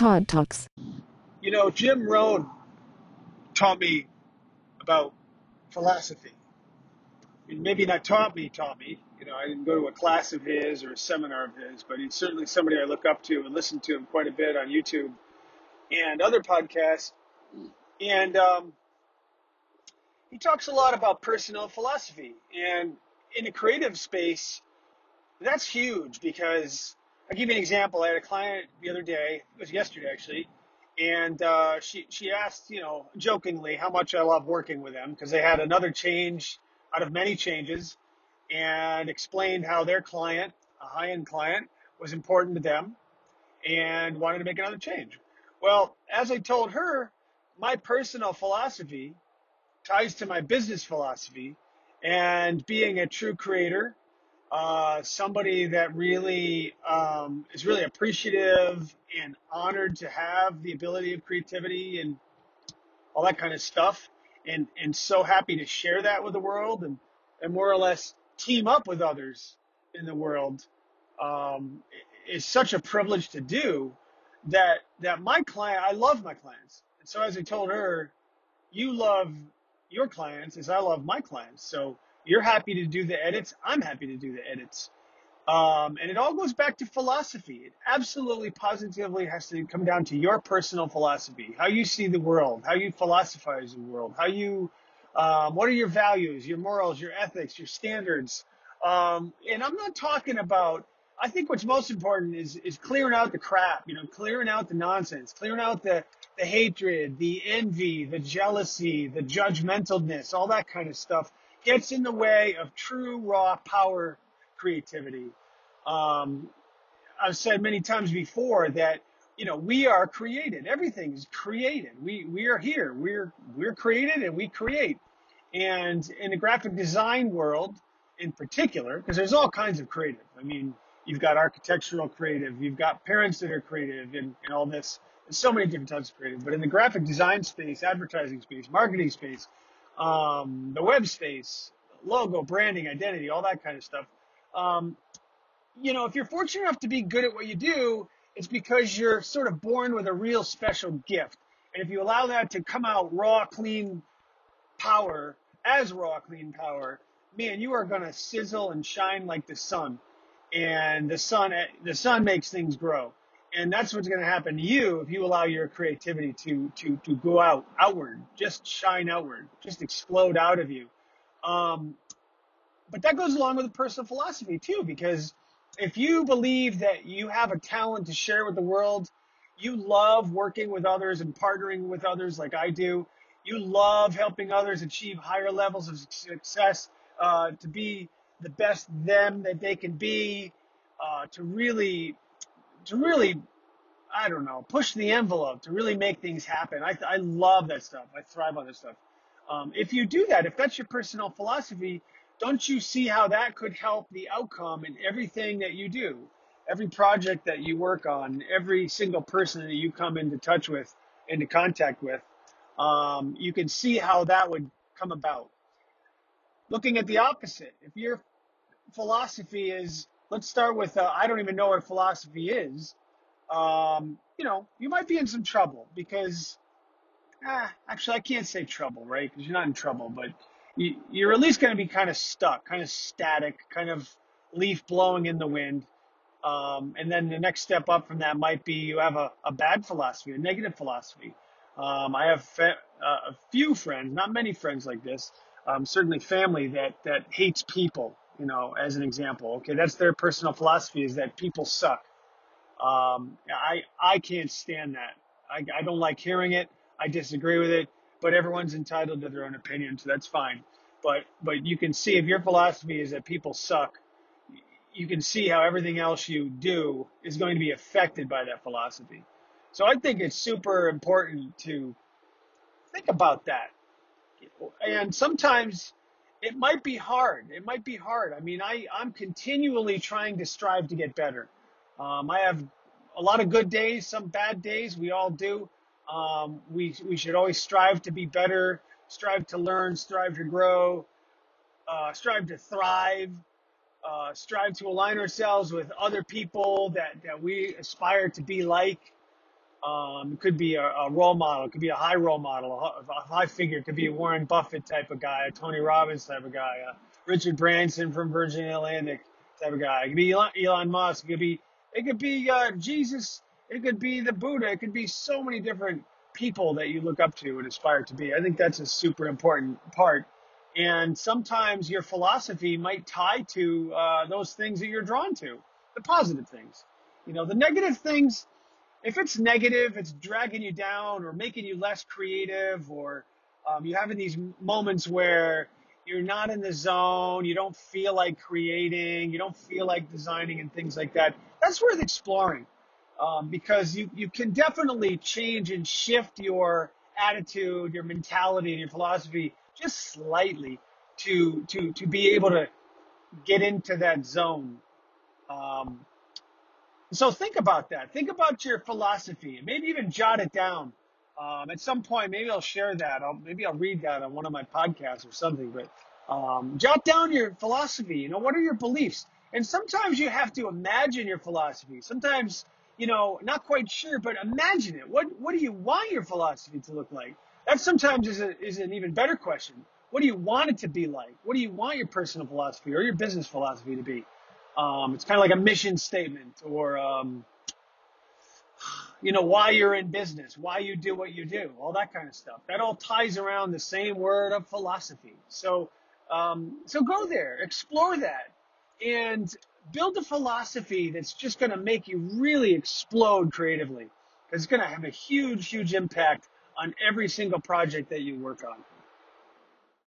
Todd Talks. You know, Jim Rohn taught me about philosophy. Maybe not taught me, taught me. You know, I didn't go to a class of his or a seminar of his, but he's certainly somebody I look up to and listen to him quite a bit on YouTube and other podcasts. And um, he talks a lot about personal philosophy. And in a creative space, that's huge because I'll give you an example. I had a client the other day, it was yesterday actually, and uh, she she asked, you know, jokingly, how much I love working with them because they had another change out of many changes, and explained how their client, a high-end client, was important to them, and wanted to make another change. Well, as I told her, my personal philosophy ties to my business philosophy, and being a true creator uh, somebody that really um, is really appreciative and honored to have the ability of creativity and all that kind of stuff, and and so happy to share that with the world and and more or less team up with others in the world. Um, is such a privilege to do that that my client I love my clients. And so as I told her you love your clients as I love my clients. So you're happy to do the edits. I'm happy to do the edits. Um, and it all goes back to philosophy. It absolutely positively has to come down to your personal philosophy, how you see the world, how you philosophize the world, how you, um, what are your values, your morals, your ethics, your standards. Um, and I'm not talking about, I think what's most important is, is clearing out the crap, you know, clearing out the nonsense, clearing out the, the hatred, the envy, the jealousy, the judgmentalness, all that kind of stuff gets in the way of true raw power creativity. Um, I've said many times before that you know we are created. Everything is created. We we are here. We're we're created and we create. And in the graphic design world, in particular, because there's all kinds of creative. I mean, you've got architectural creative, you've got parents that are creative, and, and all this. There's so many different types of creative. But in the graphic design space, advertising space, marketing space, um, the web space, logo, branding, identity, all that kind of stuff. Um, you know, if you're fortunate enough to be good at what you do, it's because you're sort of born with a real special gift. And if you allow that to come out raw, clean power, as raw, clean power, man, you are going to sizzle and shine like the sun. And the sun, the sun makes things grow and that's what's going to happen to you if you allow your creativity to to to go out outward, just shine outward, just explode out of you. Um, but that goes along with the personal philosophy too, because if you believe that you have a talent to share with the world, you love working with others and partnering with others like I do. You love helping others achieve higher levels of success, uh, to be the best them that they can be, uh, to really to really, I don't know, push the envelope to really make things happen. I, I love that stuff. I thrive on this stuff. Um, if you do that, if that's your personal philosophy, don't you see how that could help the outcome in everything that you do? Every project that you work on, every single person that you come into touch with, into contact with, um, you can see how that would come about. Looking at the opposite, if your philosophy is let's start with uh, I don't even know what philosophy is. Um, you know, you might be in some trouble because, ah, actually, I can't say trouble, right? Because you're not in trouble, but you, you're at least going to be kind of stuck, kind of static, kind of leaf blowing in the wind. Um, and then the next step up from that might be you have a, a bad philosophy, a negative philosophy. Um, I have uh, a few friends, not many friends like this, um, certainly family that, that hates people you know, as an example. Okay, that's their personal philosophy is that people suck. Um, I I can't stand that. I, I don't like hearing it. I disagree with it. But everyone's entitled to their own opinion, so that's fine. But but you can see if your philosophy is that people suck, you can see how everything else you do is going to be affected by that philosophy. So I think it's super important to think about that. And sometimes it might be hard. It might be hard. I mean, I, I'm continually trying to strive to get better. Um, I have a lot of good days, some bad days. We all do. Um, we, we should always strive to be better, strive to learn, strive to grow, uh, strive to thrive, uh, strive to align ourselves with other people that, that we aspire to be like. Um, it could be a, a, role model. It could be a high role model, a, a, high figure. It could be a Warren Buffett type of guy, a Tony Robbins type of guy, a Richard Branson from Virgin Atlantic type of guy. It could be Elon, Elon Musk. It could be it could be uh, Jesus. It could be the Buddha. It could be so many different people that you look up to and aspire to be. I think that's a super important part. And sometimes your philosophy might tie to uh, those things that you're drawn to, the positive things. You know, the negative things if it's negative, it's dragging you down or making you less creative, or um, you're having these moments where you're not in the zone, you don't feel like creating, you don't feel like designing, and things like that. That's worth exploring um, because you, you can definitely change and shift your attitude, your mentality, and your philosophy just slightly to to to be able to get into that zone. Um, so think about that. Think about your philosophy and maybe even jot it down. Um, at some point, maybe I'll share that. I'll, maybe I'll read that on one of my podcasts or something. But um, jot down your philosophy. You know, what are your beliefs? And sometimes you have to imagine your philosophy. Sometimes, you know, not quite sure, but imagine it. What What do you want your philosophy to look like? That sometimes is, a, is an even better question. What do you want it to be like? What do you want your personal philosophy or your business philosophy to be? Um, it's kind of like a mission statement or, um, you know, why you're in business, why you do what you do, all that kind of stuff. That all ties around the same word of philosophy. So, um, so go there, explore that, and build a philosophy that's just going to make you really explode creatively. It's going to have a huge, huge impact on every single project that you work on.